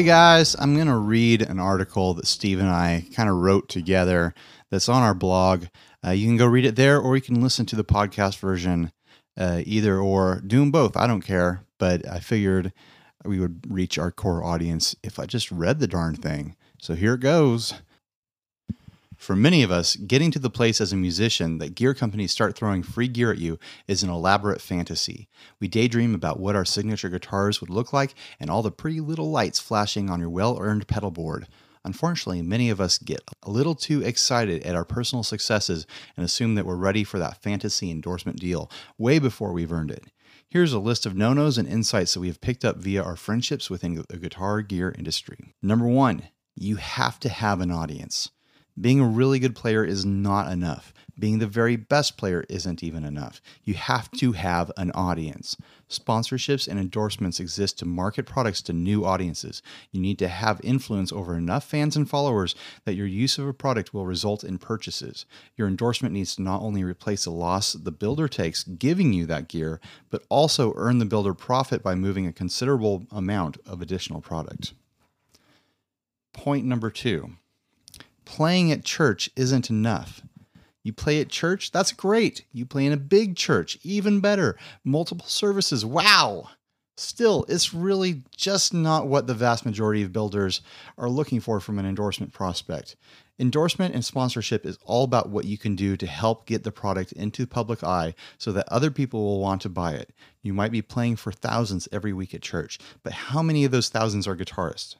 Hey guys, I'm going to read an article that Steve and I kind of wrote together that's on our blog. Uh, you can go read it there or you can listen to the podcast version, uh, either or. Do them both. I don't care. But I figured we would reach our core audience if I just read the darn thing. So here it goes. For many of us, getting to the place as a musician that gear companies start throwing free gear at you is an elaborate fantasy. We daydream about what our signature guitars would look like and all the pretty little lights flashing on your well earned pedal board. Unfortunately, many of us get a little too excited at our personal successes and assume that we're ready for that fantasy endorsement deal way before we've earned it. Here's a list of no nos and insights that we have picked up via our friendships within the guitar gear industry. Number one, you have to have an audience. Being a really good player is not enough. Being the very best player isn't even enough. You have to have an audience. Sponsorships and endorsements exist to market products to new audiences. You need to have influence over enough fans and followers that your use of a product will result in purchases. Your endorsement needs to not only replace the loss the builder takes giving you that gear, but also earn the builder profit by moving a considerable amount of additional product. Point number two playing at church isn't enough. You play at church, that's great. You play in a big church, even better. Multiple services, wow. Still, it's really just not what the vast majority of builders are looking for from an endorsement prospect. Endorsement and sponsorship is all about what you can do to help get the product into public eye so that other people will want to buy it. You might be playing for thousands every week at church, but how many of those thousands are guitarists?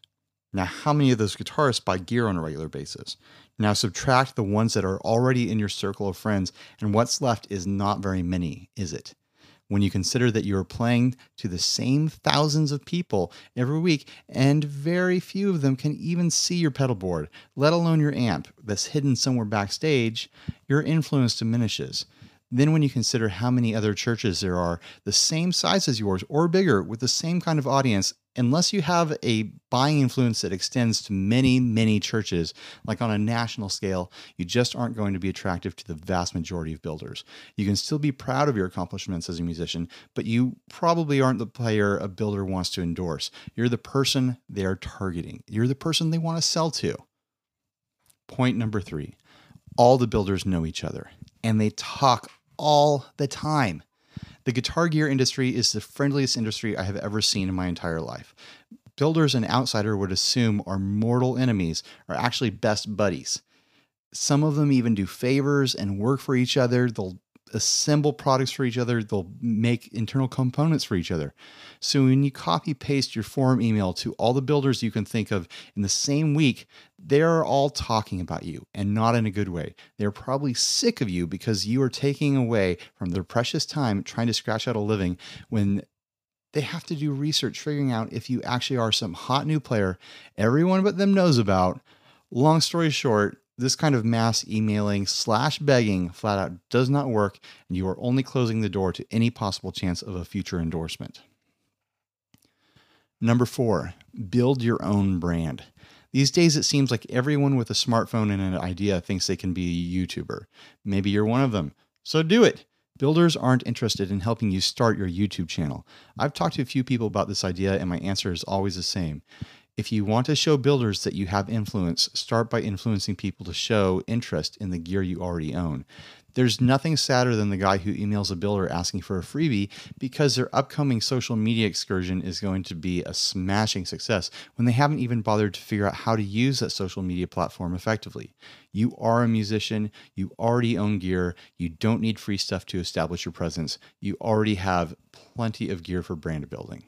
Now, how many of those guitarists buy gear on a regular basis? Now, subtract the ones that are already in your circle of friends, and what's left is not very many, is it? When you consider that you are playing to the same thousands of people every week, and very few of them can even see your pedal board, let alone your amp that's hidden somewhere backstage, your influence diminishes. Then, when you consider how many other churches there are the same size as yours or bigger with the same kind of audience, unless you have a buying influence that extends to many, many churches, like on a national scale, you just aren't going to be attractive to the vast majority of builders. You can still be proud of your accomplishments as a musician, but you probably aren't the player a builder wants to endorse. You're the person they're targeting, you're the person they want to sell to. Point number three all the builders know each other and they talk all the time. The guitar gear industry is the friendliest industry I have ever seen in my entire life. Builders an outsider would assume are mortal enemies are actually best buddies. Some of them even do favors and work for each other. They'll assemble products for each other, they'll make internal components for each other. So when you copy paste your forum email to all the builders you can think of in the same week, they're all talking about you and not in a good way. They're probably sick of you because you are taking away from their precious time trying to scratch out a living when they have to do research figuring out if you actually are some hot new player everyone but them knows about. Long story short, this kind of mass emailing slash begging flat out does not work, and you are only closing the door to any possible chance of a future endorsement. Number four, build your own brand. These days, it seems like everyone with a smartphone and an idea thinks they can be a YouTuber. Maybe you're one of them. So do it. Builders aren't interested in helping you start your YouTube channel. I've talked to a few people about this idea, and my answer is always the same. If you want to show builders that you have influence, start by influencing people to show interest in the gear you already own. There's nothing sadder than the guy who emails a builder asking for a freebie because their upcoming social media excursion is going to be a smashing success when they haven't even bothered to figure out how to use that social media platform effectively. You are a musician, you already own gear, you don't need free stuff to establish your presence, you already have plenty of gear for brand building.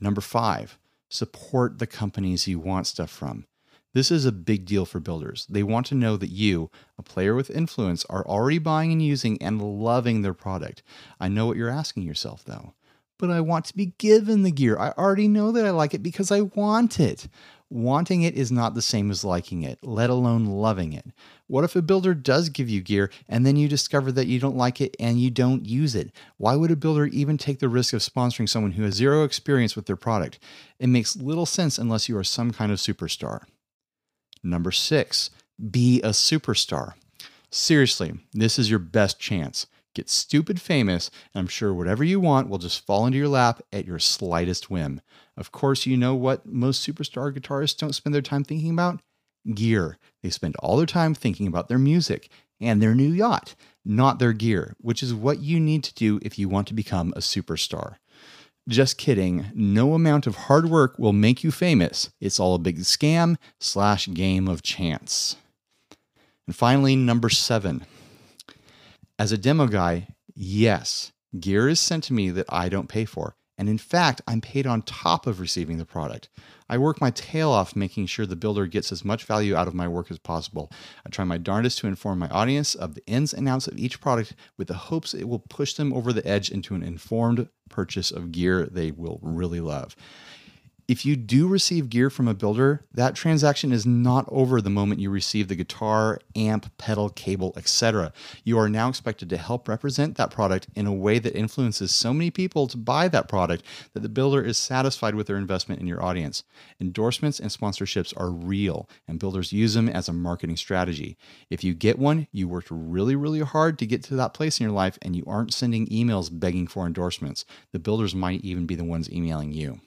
Number five, support the companies you want stuff from. This is a big deal for builders. They want to know that you, a player with influence, are already buying and using and loving their product. I know what you're asking yourself, though. But I want to be given the gear. I already know that I like it because I want it. Wanting it is not the same as liking it, let alone loving it. What if a builder does give you gear and then you discover that you don't like it and you don't use it? Why would a builder even take the risk of sponsoring someone who has zero experience with their product? It makes little sense unless you are some kind of superstar. Number six, be a superstar. Seriously, this is your best chance. Get stupid famous, and I'm sure whatever you want will just fall into your lap at your slightest whim. Of course, you know what most superstar guitarists don't spend their time thinking about? Gear. They spend all their time thinking about their music and their new yacht, not their gear, which is what you need to do if you want to become a superstar. Just kidding. No amount of hard work will make you famous. It's all a big scam slash game of chance. And finally, number seven. As a demo guy, yes, gear is sent to me that I don't pay for. And in fact, I'm paid on top of receiving the product. I work my tail off making sure the builder gets as much value out of my work as possible. I try my darndest to inform my audience of the ins and outs of each product with the hopes it will push them over the edge into an informed purchase of gear they will really love if you do receive gear from a builder, that transaction is not over the moment you receive the guitar, amp, pedal, cable, etc. You are now expected to help represent that product in a way that influences so many people to buy that product that the builder is satisfied with their investment in your audience. Endorsements and sponsorships are real, and builders use them as a marketing strategy. If you get one, you worked really, really hard to get to that place in your life, and you aren't sending emails begging for endorsements. The builders might even be the ones emailing you.